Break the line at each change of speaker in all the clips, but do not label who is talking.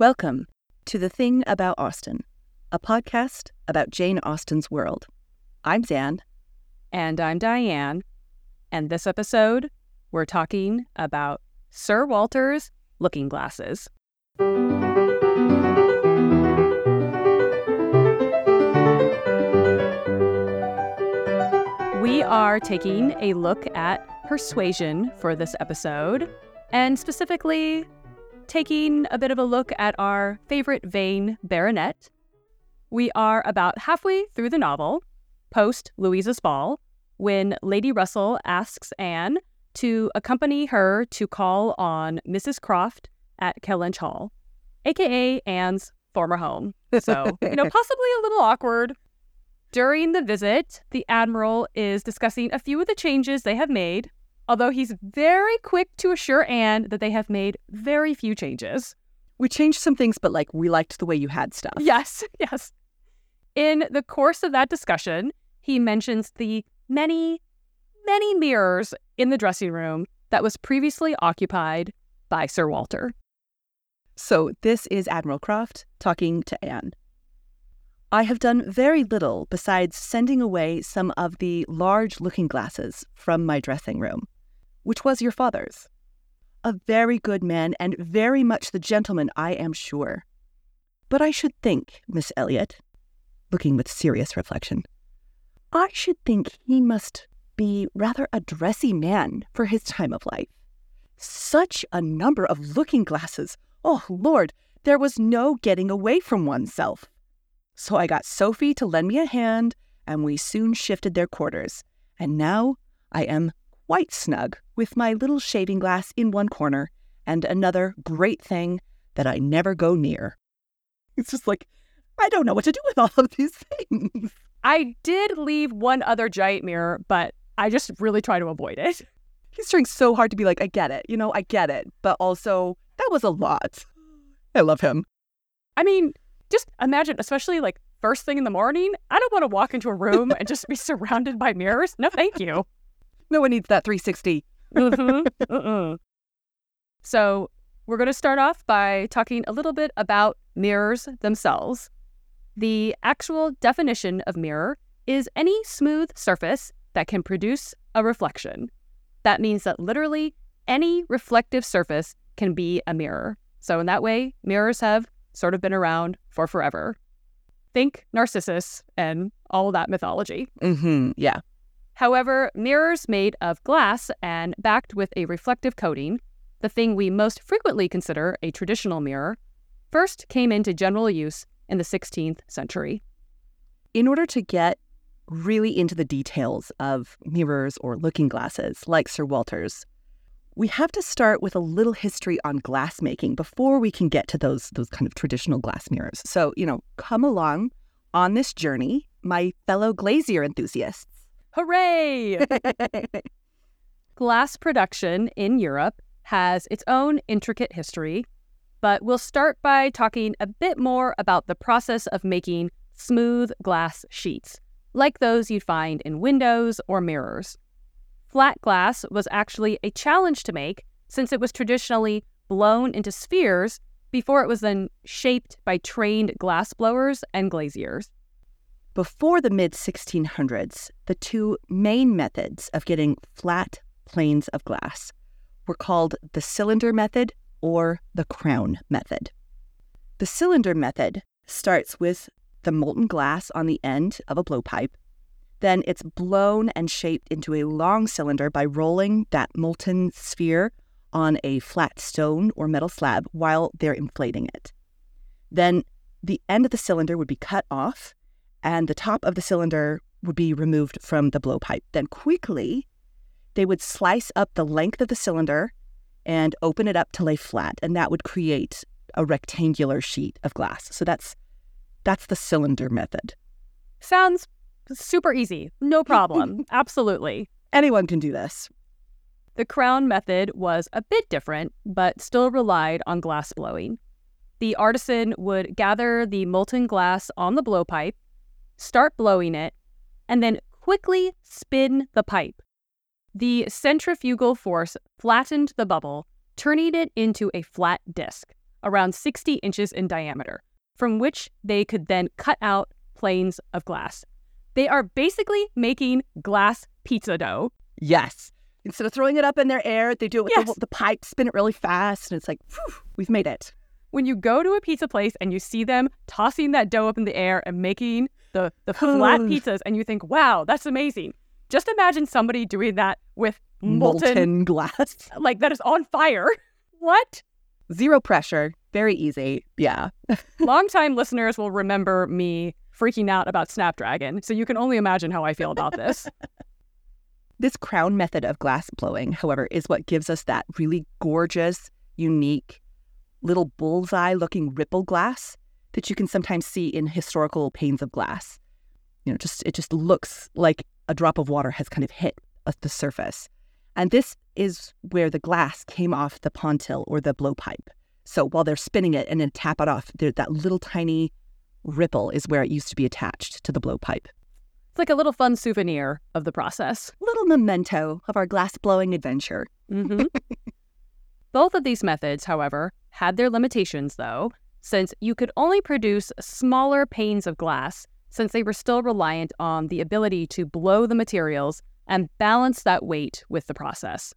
Welcome to The Thing About Austen, a podcast about Jane Austen's world. I'm Zan.
And I'm Diane. And this episode, we're talking about Sir Walter's looking glasses. We are taking a look at persuasion for this episode, and specifically taking a bit of a look at our favorite vain baronet. We are about halfway through the novel, post Louisa's ball, when Lady Russell asks Anne to accompany her to call on Mrs. Croft at Kellynch Hall, aka Anne's former home. So, you know, possibly a little awkward. During the visit, the Admiral is discussing a few of the changes they have made although he's very quick to assure Anne that they have made very few changes.
We changed some things, but like we liked the way you had stuff.
Yes, yes. In the course of that discussion, he mentions the many, many mirrors in the dressing room that was previously occupied by Sir Walter.
So, this is Admiral Croft talking to Anne. I have done very little besides sending away some of the large looking glasses from my dressing room which was your father's. A very good man and very much the gentleman, I am sure. But I should think, Miss Elliot, looking with serious reflection, I should think he must be rather a dressy man for his time of life. Such a number of looking glasses. Oh, Lord, there was no getting away from oneself. So I got Sophie to lend me a hand, and we soon shifted their quarters. And now I am quite snug with my little shaving glass in one corner and another great thing that I never go near. It's just like, I don't know what to do with all of these things.
I did leave one other giant mirror, but I just really try to avoid it.
He's trying so hard to be like, I get it, you know, I get it. But also, that was a lot. I love him.
I mean, just imagine, especially like first thing in the morning, I don't want to walk into a room and just be surrounded by mirrors. No, thank you.
No one needs that 360.
mm-hmm. uh-uh. So, we're going to start off by talking a little bit about mirrors themselves. The actual definition of mirror is any smooth surface that can produce a reflection. That means that literally any reflective surface can be a mirror. So, in that way, mirrors have sort of been around for forever. Think Narcissus and all that mythology.
Mm-hmm. Yeah.
However, mirrors made of glass and backed with a reflective coating, the thing we most frequently consider a traditional mirror, first came into general use in the 16th century.
In order to get really into the details of mirrors or looking glasses like Sir Walter's, we have to start with a little history on glassmaking before we can get to those those kind of traditional glass mirrors. So, you know, come along on this journey, my fellow glazier enthusiasts.
Hooray! Glass production in Europe has its own intricate history, but we'll start by talking a bit more about the process of making smooth glass sheets, like those you'd find in windows or mirrors. Flat glass was actually a challenge to make since it was traditionally blown into spheres before it was then shaped by trained glass blowers and glaziers.
Before the mid 1600s, the two main methods of getting flat planes of glass were called the cylinder method or the crown method. The cylinder method starts with the molten glass on the end of a blowpipe. Then it's blown and shaped into a long cylinder by rolling that molten sphere on a flat stone or metal slab while they're inflating it. Then the end of the cylinder would be cut off and the top of the cylinder would be removed from the blowpipe. Then quickly, they would slice up the length of the cylinder and open it up to lay flat, and that would create a rectangular sheet of glass. So that's that's the cylinder method.
Sounds super easy. No problem. Absolutely.
Anyone can do this.
The crown method was a bit different, but still relied on glass blowing. The artisan would gather the molten glass on the blowpipe start blowing it, and then quickly spin the pipe. The centrifugal force flattened the bubble, turning it into a flat disk, around 60 inches in diameter, from which they could then cut out planes of glass. They are basically making glass pizza dough.
Yes. Instead of throwing it up in their air, they do it with
Yes.
the, the pipe, spin it really fast, and it's like, phew, we've made it.
When you go to a pizza place and you see them tossing that dough up in the air and making the, the flat pizzas, and you think, wow, that's amazing. Just imagine somebody doing that with molten,
Molten glass.
like that is on fire. What?
Zero pressure. Very easy. Yeah.
Longtime listeners will remember me freaking out about Snapdragon, so you can only imagine how I feel about this.
This crown method of glass blowing, however, is what gives us that really gorgeous, unique, little bullseye looking ripple glass that you can sometimes see in historical panes of glass. You know, just it just looks like a drop of water has kind of hit the surface. And this is where the glass came off the pontil or the blowpipe. So while they're spinning it and then tap it off, that little tiny ripple is where it used to be attached to the blowpipe.
It's like a little fun souvenir of the process.
Little memento of our glass blowing adventure.
hmm Both of these methods, however, had their limitations, though, since you could only produce smaller panes of glass, since they were still reliant on the ability to blow the materials and balance that weight with the process.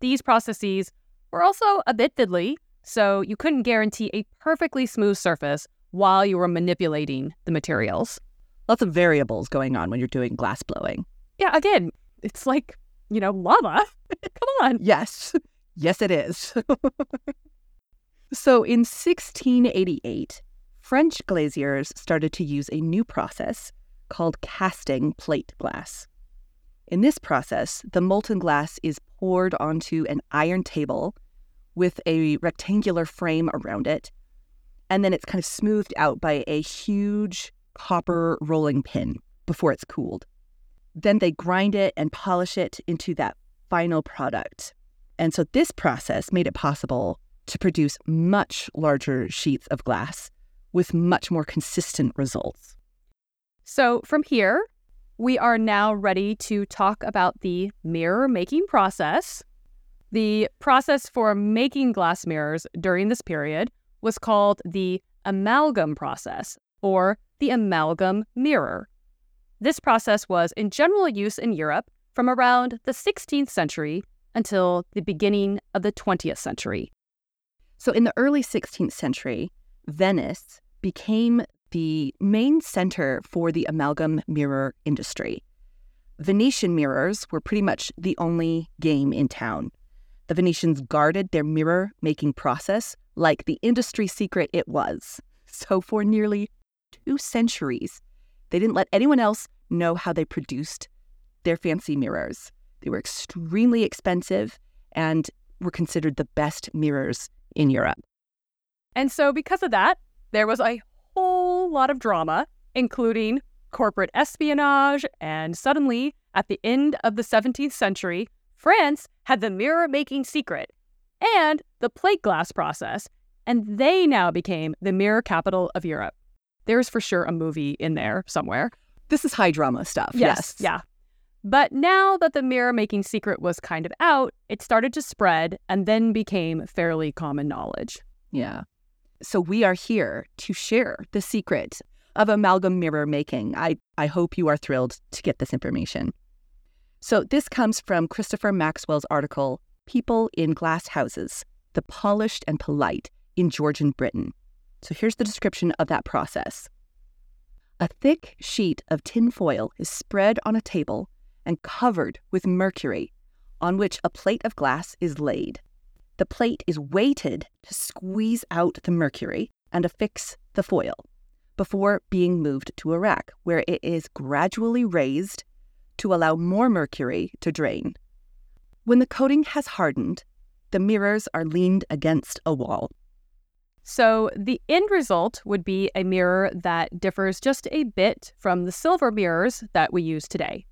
These processes were also a bit fiddly, so you couldn't guarantee a perfectly smooth surface while you were manipulating the materials.
Lots of variables going on when you're doing glass blowing.
Yeah, again, it's like, you know, lava. Come on.
Yes. Yes, it is. so in 1688, French glaziers started to use a new process called casting plate glass. In this process, the molten glass is poured onto an iron table with a rectangular frame around it, and then it's kind of smoothed out by a huge copper rolling pin before it's cooled. Then they grind it and polish it into that final product. And so this process made it possible to produce much larger sheets of glass with much more consistent results.
So, from here, we are now ready to talk about the mirror making process. The process for making glass mirrors during this period was called the amalgam process or the amalgam mirror. This process was in general use in Europe from around the 16th century until the beginning of the 20th century.
So in the early 16th century, Venice became the main center for the amalgam mirror industry. Venetian mirrors were pretty much the only game in town. The Venetians guarded their mirror making process like the industry secret it was. So for nearly two centuries, they didn't let anyone else know how they produced their fancy mirrors. They were extremely expensive and were considered the best mirrors in Europe.
And so, because of that, there was a whole lot of drama, including corporate espionage. And suddenly, at the end of the 17th century, France had the mirror making secret and the plate glass process, and they now became the mirror capital of Europe. There's for sure a movie in there somewhere.
This is high drama stuff. Yes.
Yeah. But now that the mirror making secret was kind of out, it started to spread and then became fairly common knowledge.
Yeah. So we are here to share the secret of amalgam mirror making. I, I hope you are thrilled to get this information. So this comes from Christopher Maxwell's article, People in Glass Houses, the Polished and Polite in Georgian Britain. So here's the description of that process. A thick sheet of tin foil is spread on a table and covered with mercury, on which a plate of glass is laid. The plate is weighted to squeeze out the mercury and affix the foil before being moved to a rack where it is gradually raised to allow more mercury to drain. When the coating has hardened, the mirrors are leaned against a wall.
So the end result would be a mirror that differs just a bit from the silver mirrors that we use today.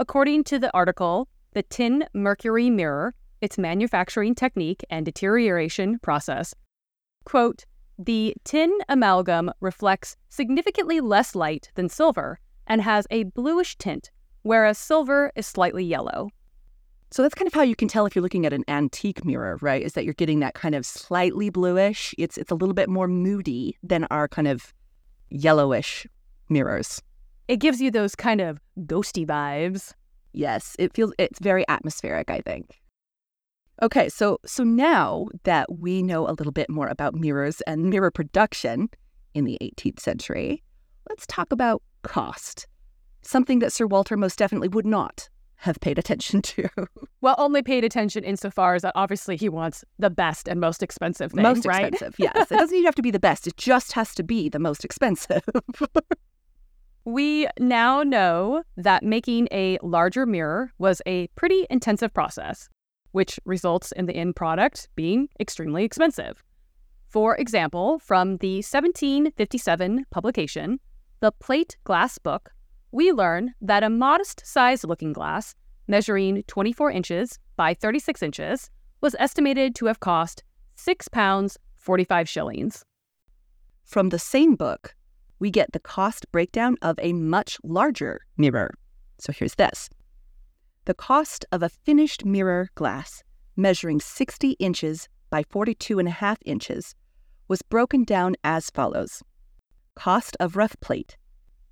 According to the article, the tin mercury mirror, its manufacturing technique and deterioration process, quote, the tin amalgam reflects significantly less light than silver and has a bluish tint, whereas silver is slightly yellow.
So that's kind of how you can tell if you're looking at an antique mirror, right? Is that you're getting that kind of slightly bluish. It's it's a little bit more moody than our kind of yellowish mirrors.
It gives you those kind of ghosty vibes.
Yes, it feels it's very atmospheric, I think. Okay, so so now that we know a little bit more about mirrors and mirror production in the 18th century, let's talk about cost. Something that Sir Walter most definitely would not have paid attention to.
Well, only paid attention insofar as that obviously he wants the best and most expensive thing,
most
right?
expensive, yes. It doesn't even have to be the best, it just has to be the most expensive.
we now know that making a larger mirror was a pretty intensive process, which results in the end product being extremely expensive. For example, from the 1757 publication, The Plate Glass Book, we learn that a modest sized looking glass, measuring 24 inches by 36 inches, was estimated to have cost £6 45 shillings.
From the same book, we get the cost breakdown of a much larger mirror. So here's this the cost of a finished mirror glass measuring 60 inches by 42 and a half inches was broken down as follows Cost of rough plate,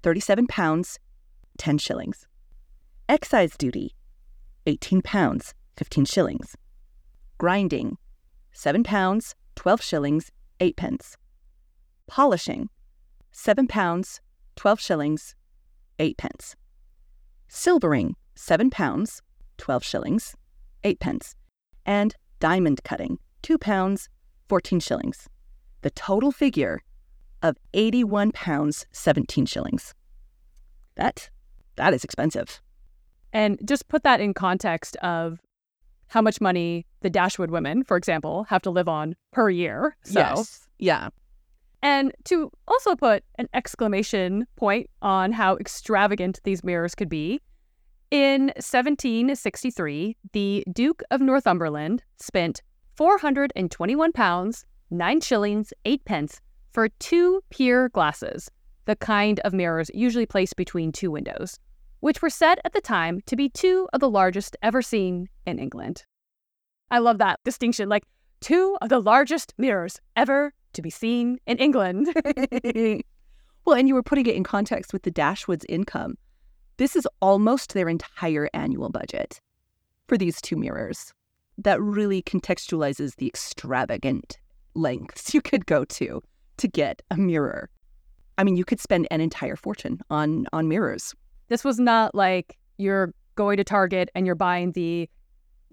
37 pounds, 10 shillings. Excise duty, 18 pounds, 15 shillings. Grinding, 7 pounds, 12 shillings, 8 pence. Polishing, 7 pounds, 12 shillings, 8 pence. Silvering, 7 pounds, 12 shillings, 8 pence. And diamond cutting, 2 pounds, 14 shillings. The total figure of 81 pounds, 17 shillings. That that is expensive.
And just put that in context of how much money the Dashwood women, for example, have to live on per year. So,
yes. Yeah.
And to also put an exclamation point on how extravagant these mirrors could be, in 1763, the Duke of Northumberland spent 421 pounds, 9 shillings, 8 pence for two pier glasses, the kind of mirrors usually placed between two windows which were said at the time to be two of the largest ever seen in England. I love that distinction, like two of the largest mirrors ever to be seen in England.
well, and you were putting it in context with the Dashwoods' income. This is almost their entire annual budget for these two mirrors. That really contextualizes the extravagant lengths you could go to to get a mirror. I mean, you could spend an entire fortune on on mirrors
this was not like you're going to Target and you're buying the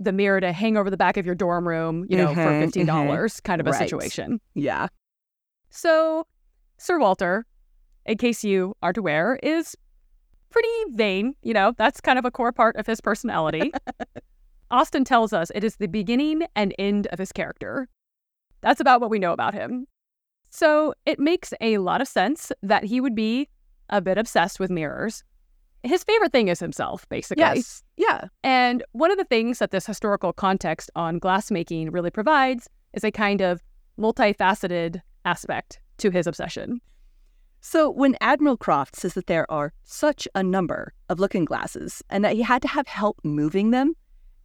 the mirror to hang over the back of your dorm room, you know, mm-hmm, for fifteen dollars, mm-hmm. kind of a right. situation.
Yeah.
So, Sir Walter, in case you aren't aware, is pretty vain. You know, that's kind of a core part of his personality. Austen tells us it is the beginning and end of his character. That's about what we know about him. So it makes a lot of sense that he would be a bit obsessed with mirrors his favorite thing is himself, basically.
Yes. Yeah.
And one of the things that this historical context on glassmaking really provides is a kind of multifaceted aspect to his obsession.
So, when Admiral Croft says that there are such a number of looking glasses and that he had to have help moving them,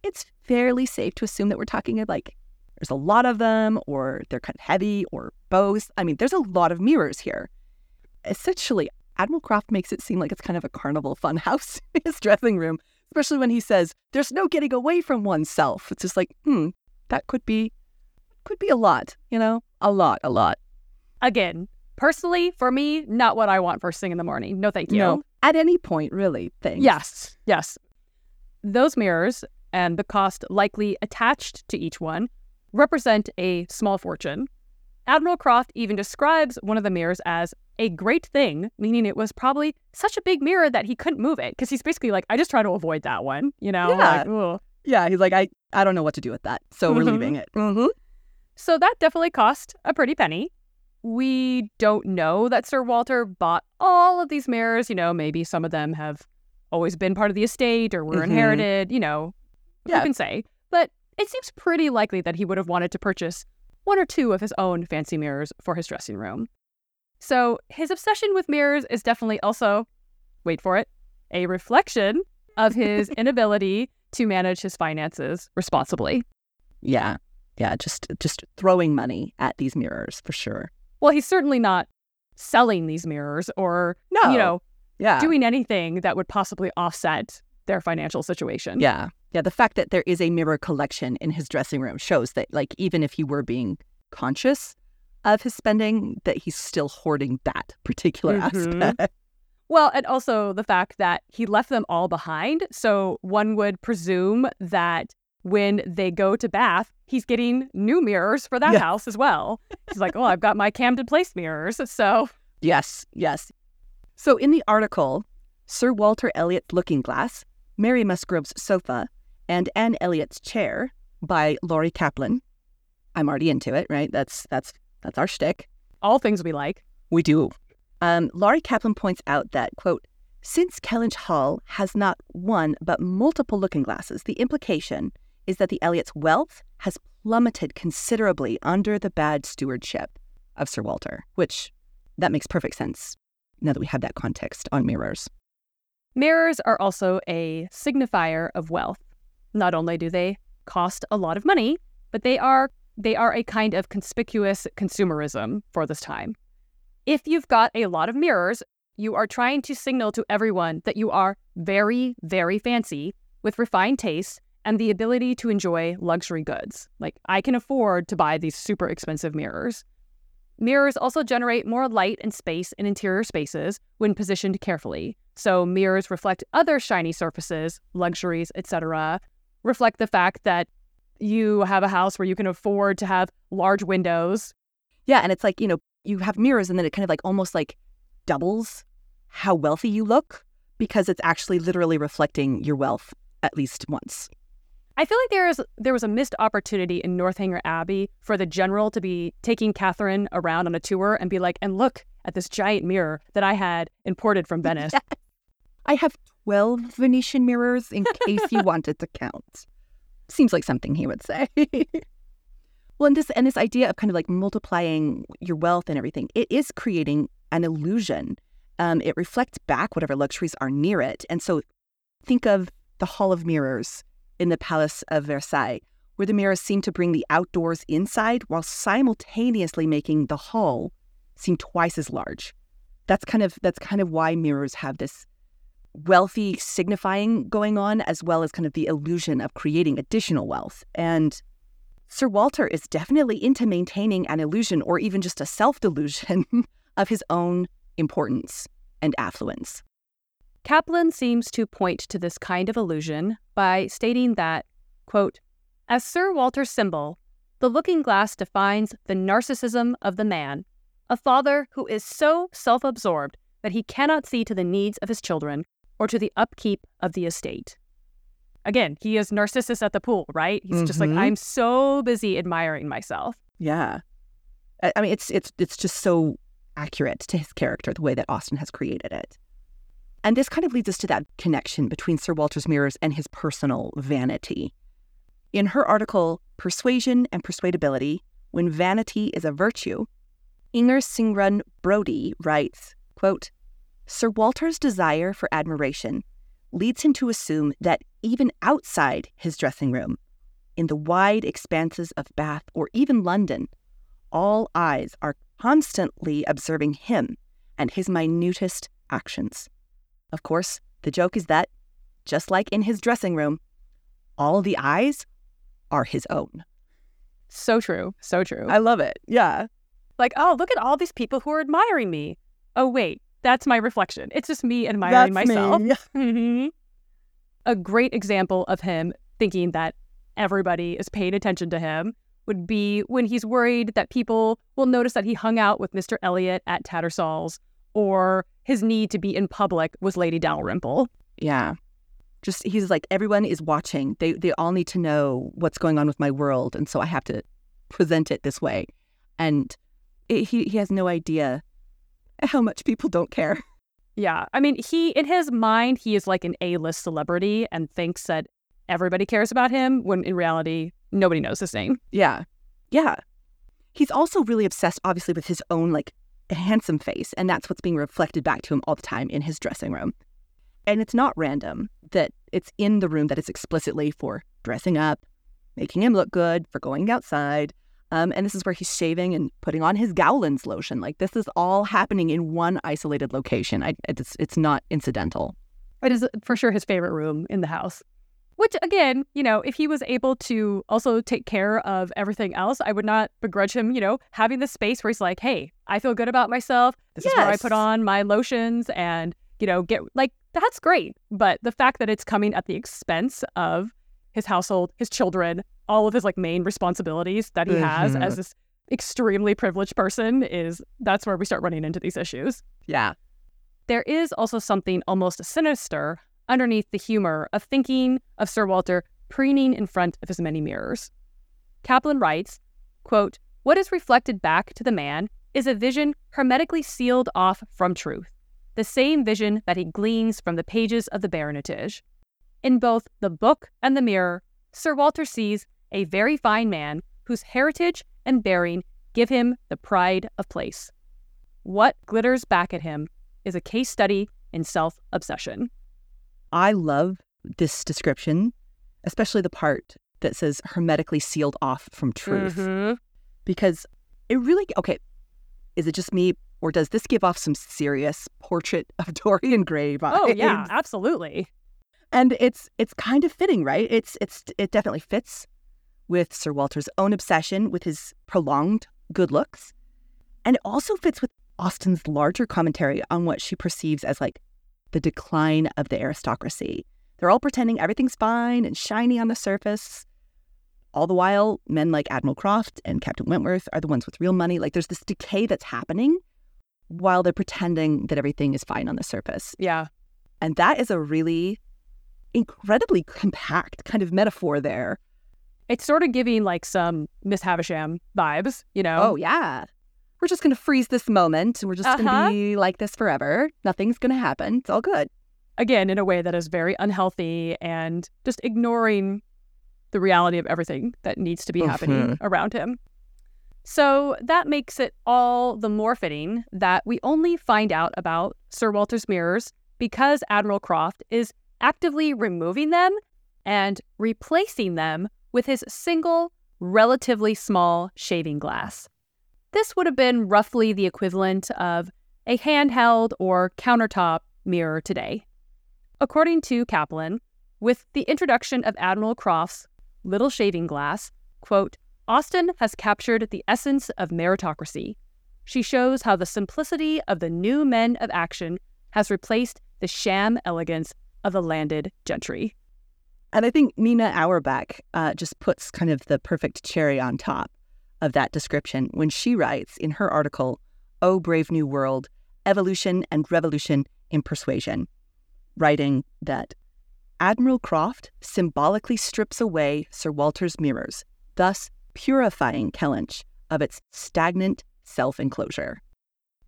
it's fairly safe to assume that we're talking like there's a lot of them or they're kind of heavy or both. I mean, there's a lot of mirrors here. Essentially, Admiral Croft makes it seem like it's kind of a carnival funhouse in his dressing room, especially when he says, there's no getting away from oneself. It's just like, hmm, that could be, could be a lot, you know, a lot, a lot.
Again, personally, for me, not what I want first thing in the morning. No, thank you. No,
at any point, really. Thanks.
Yes, yes. Those mirrors and the cost likely attached to each one represent a small fortune. Admiral Croft even describes one of the mirrors as a great thing, meaning it was probably such a big mirror that he couldn't move it because he's basically like, I just try to avoid that one, you know?
Yeah. Like, yeah, he's like, I, I don't know what to do with that. So we're mm-hmm. leaving it.
Mm-hmm. So that definitely cost a pretty penny. We don't know that Sir Walter bought all of these mirrors. You know, maybe some of them have always been part of the estate or were mm-hmm. inherited, you know, yeah. who can say? But it seems pretty likely that he would have wanted to purchase one or two of his own fancy mirrors for his dressing room. So his obsession with mirrors is definitely also, wait for it, a reflection of his inability to manage his finances responsibly.
Yeah. Yeah, just just throwing money at these mirrors for sure.
Well, he's certainly not selling these mirrors or
No.
you know,
Yeah.
doing anything that would possibly offset their financial situation.
Yeah. Yeah. The fact that there is a mirror collection in his dressing room shows that, like, even if he were being conscious of his spending, that he's still hoarding that particular
Mhm.
aspect.
Well, and also the fact that he left them all behind. So one would presume that when they go to Bath, he's getting new mirrors for that
Yeah.
house as well. He's like, oh, I've got my Camden Place mirrors. So
Yes. Yes. So in the article, Sir Walter Elliot's Looking Glass, Mary Musgrove's Sofa, and Anne Elliot's Chair by Laurie Kaplan. I'm already into it, right? That's that's that's our shtick.
all things we like.
We do. Um, Laurie Kaplan points out that, quote, since Kellynch Hall has not one but multiple looking glasses, the implication is that the Elliots' wealth has plummeted considerably under the bad stewardship of Sir Walter, which that makes perfect sense now that we have that context on mirrors.
Mirrors are also a signifier of wealth. Not only do they cost a lot of money, but they are they are a kind of conspicuous consumerism for this time. If you've got a lot of mirrors, you are trying to signal to everyone that you are very, very fancy with refined tastes and the ability to enjoy luxury goods. Like I can afford to buy these super expensive mirrors. Mirrors also generate more light and space in interior spaces when positioned carefully. So mirrors reflect other shiny surfaces, luxuries, etc. Reflect the fact that you have a house where you can afford to have large windows.
Yeah, and it's like, you know, you have mirrors and then it kind of like almost like doubles how wealthy you look because it's actually literally reflecting your wealth at least once.
I feel like there is there was a missed opportunity in Northanger Abbey for the general to be taking Catherine around on a tour and be like, and look at this giant mirror that I had imported from Venice.
I have 12 Venetian mirrors in case you wanted to count. Seems like something he would say. well, and this and this idea of kind of like multiplying your wealth and everything, it is creating an illusion. Um, it reflects back whatever luxuries are near it. And so think of the Hall of Mirrors in the Palace of Versailles, where the mirrors seem to bring the outdoors inside while simultaneously making the hall seem twice as large. That's kind of that's kind of why mirrors have this wealthy signifying going on, as well as kind of the illusion of creating additional wealth. And Sir Walter is definitely into maintaining an illusion or even just a self delusion of his own importance and affluence.
Kaplan seems to point to this kind of illusion by stating that, quote, as Sir Walter's symbol, the looking glass defines the narcissism of the man, a father who is so self absorbed that he cannot see to the needs of his children or to the upkeep of the estate. Again, he is Narcissus at the pool, right? He's just like,
Mhm.
I'm so busy admiring myself.
Yeah. I mean, it's it's it's just so accurate to his character, the way that Austen has created it. And this kind of leads us to that connection between Sir Walter's mirrors and his personal vanity. In her article, Persuasion and Persuadability When Vanity is a Virtue, Inger Sigrun Brodey writes, quote, Sir Walter's desire for admiration leads him to assume that even outside his dressing room, in the wide expanses of Bath or even London, all eyes are constantly observing him and his minutest actions. Of course, the joke is that, just like in his dressing room, all the eyes are his own.
So true. So true.
I love it. Yeah.
like, oh, look at all these people who are admiring me. Oh, wait, that's my reflection. It's just me admiring myself. hmm A great example of him thinking that everybody is paying attention to him would be when he's worried that people will notice that he hung out with Mr. Elliot at Tattersall's or his need to be in public with Lady Dalrymple.
Yeah. Just he's like everyone is watching. They they all need to know what's going on with my world, and so I have to present it this way. And it, he he has no idea how much people don't care.
Yeah. I mean, he, in his mind, he is like an A list celebrity and thinks that everybody cares about him when in reality, nobody knows his name.
Yeah. Yeah. He's also really obsessed, obviously, with his own like handsome face, and that's what's being reflected back to him all the time in his dressing room. And it's not random that it's in the room that is explicitly for dressing up, making him look good, for going outside. Um, and this is where he's shaving and putting on his Gowland's lotion. Like this is all happening in one isolated location. I, it's, it's not incidental.
It is for sure his favorite room in the house. Which, again, you know, if he was able to also take care of everything else, I would not begrudge him, you know, having the space where he's like, hey, I feel good about myself. This yes. is where I put on my lotions and, you know, get like, that's great. But the fact that it's coming at the expense of his household, his children, all of his like main responsibilities that he mm-hmm. has as this extremely privileged person is that's where we start running into these issues.
Yeah.
There is also something almost sinister underneath the humor of thinking of Sir Walter preening in front of his many mirrors. Kaplan writes, quote, What is reflected back to the man is a vision hermetically sealed off from truth, the same vision that he gleans from the pages of the Baronetage. In both the book and the mirror, Sir Walter sees a very fine man whose heritage and bearing give him the pride of place. What glitters back at him is a case study in self obsession.
I love this description, especially the part that says hermetically sealed off from truth. Mm-hmm. Because it really, okay, is it just me or does this give off some serious portrait of Dorian Gray vibes?
Oh yeah, absolutely.
And it's it's kind of fitting, right? It's it's it definitely fits with Sir Walter's own obsession with his prolonged good looks. And it also fits with Austen's larger commentary on what she perceives as like the decline of the aristocracy. They're all pretending everything's fine and shiny on the surface. All the while, men like Admiral Croft and Captain Wentworth are the ones with real money. Like there's this decay that's happening while they're pretending that everything is fine on the surface.
Yeah.
And that is a really incredibly compact kind of metaphor there.
It's sort of giving like some Miss Havisham vibes, you know?
Oh, yeah we're just going to freeze this moment and we're just uh-huh. going to be like this forever. Nothing's going to happen. It's all good.
Again, in a way that is very unhealthy and just ignoring the reality of everything that needs to be mm-hmm. happening around him. So that makes it all the more fitting that we only find out about Sir Walter's mirrors because Admiral Croft is actively removing them and replacing them with his single, relatively small shaving glass. This would have been roughly the equivalent of a handheld or countertop mirror today. According to Kaplan, with the introduction of Admiral Croft's little shaving glass, quote, Austen has captured the essence of meritocracy. She shows how the simplicity of the new men of action has replaced the sham elegance of the landed gentry.
And I think Nina Auerbach uh, just puts kind of the perfect cherry on top of that description when she writes in her article, Oh Brave New World Evolution and Revolution in Persuasion, writing that Admiral Croft symbolically strips away Sir Walter's mirrors, thus purifying Kellynch of its stagnant self enclosure.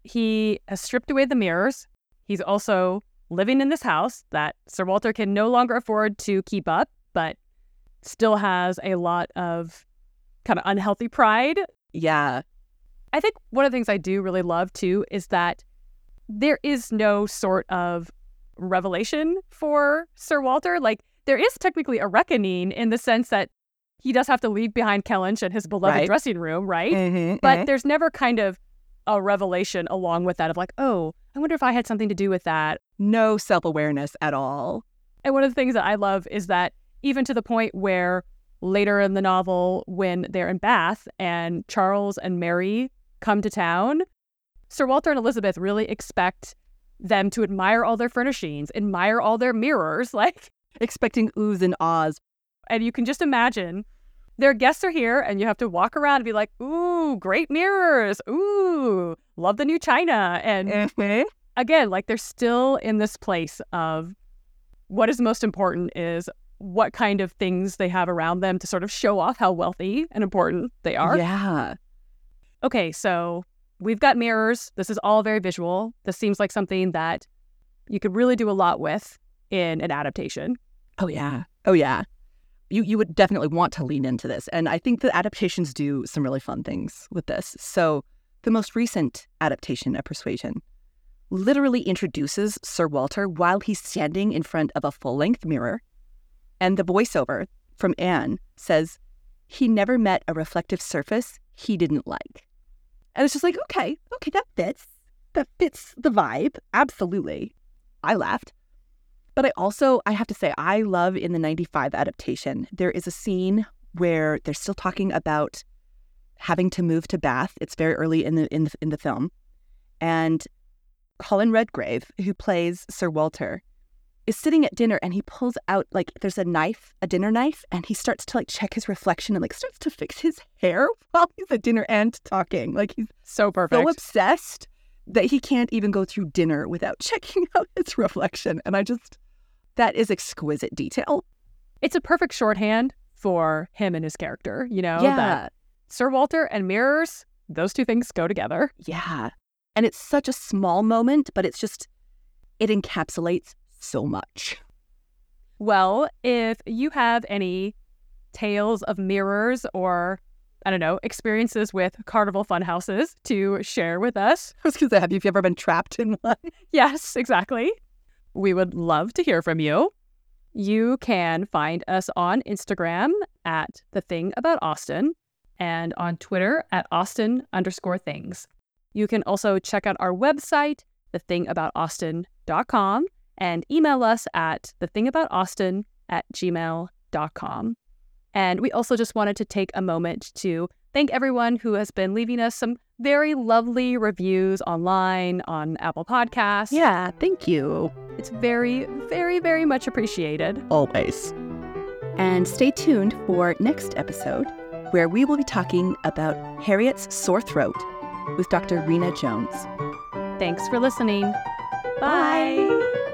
He has stripped away the mirrors. He's also living in this house that Sir Walter can no longer afford to keep up, but still has a lot of kind of unhealthy pride.
Yeah.
I think one of the things I do really love too is that there is no sort of revelation for Sir Walter. Like, there is technically a reckoning in the sense that he does have to leave behind Kellynch and his beloved right. dressing room, right? Mm-hmm, but mm-hmm. there's never kind of a revelation along with that of like, oh, I wonder if I had something to do with that.
No self awareness at all.
And one of the things that I love is that even to the point where later in the novel when they're in Bath and Charles and Mary come to town, Sir Walter and Elizabeth really expect them to admire all their furnishings, admire all their mirrors, like
expecting oohs and ahs.
And you can just imagine their guests are here and you have to walk around and be like, ooh, great mirrors. Ooh, love the new china. And mm-hmm. Again, like they're still in this place of what is most important is what kind of things they have around them to sort of show off how wealthy and important they are.
Yeah.
Okay, so we've got mirrors. This is all very visual. This seems like something that you could really do a lot with in an adaptation.
Oh yeah. Oh yeah. You you would definitely want to lean into this. And I think the adaptations do some really fun things with this. So the most recent adaptation of Persuasion literally introduces Sir Walter while he's standing in front of a full length mirror. And the voiceover from Anne says, he never met a reflective surface he didn't like. And it's just like, okay, okay, that fits. That fits the vibe. Absolutely. I laughed. But I also, I have to say, I love in the 95 adaptation, there is a scene where they're still talking about having to move to Bath. It's very early in the in the, in the film. And Corin Redgrave, who plays Sir Walter, is sitting at dinner and he pulls out like there's a knife, a dinner knife, and he starts to like check his reflection and like starts to fix his hair while he's at dinner and talking. Like he's
so perfect.
So obsessed that he can't even go through dinner without checking out his reflection. And I just that is exquisite detail.
It's a perfect shorthand for him and his character, you know?
Yeah.
That Sir Walter and mirrors, those two things go together.
Yeah. And it's such a small moment, but it's just, it encapsulates so much.
Well, if you have any tales of mirrors or, I don't know, experiences with carnival fun houses to share with us.
I was going to say, have you ever been trapped in one?
Yes, exactly. We would love to hear from you. You can find us on Instagram at The Thing About Austen and on Twitter at Austen underscore things. You can also check out our website, thethingaboutausten.com, and email us at thethingaboutausten at gmail.com. And we also just wanted to take a moment to thank everyone who has been leaving us some very lovely reviews online on Apple Podcasts.
Yeah, thank you.
It's very, very, very much appreciated.
Always. And stay tuned for next episode, where we will be talking about Harriet's sore throat with Dr. Rena Jones.
Thanks for listening.
Bye.
Bye.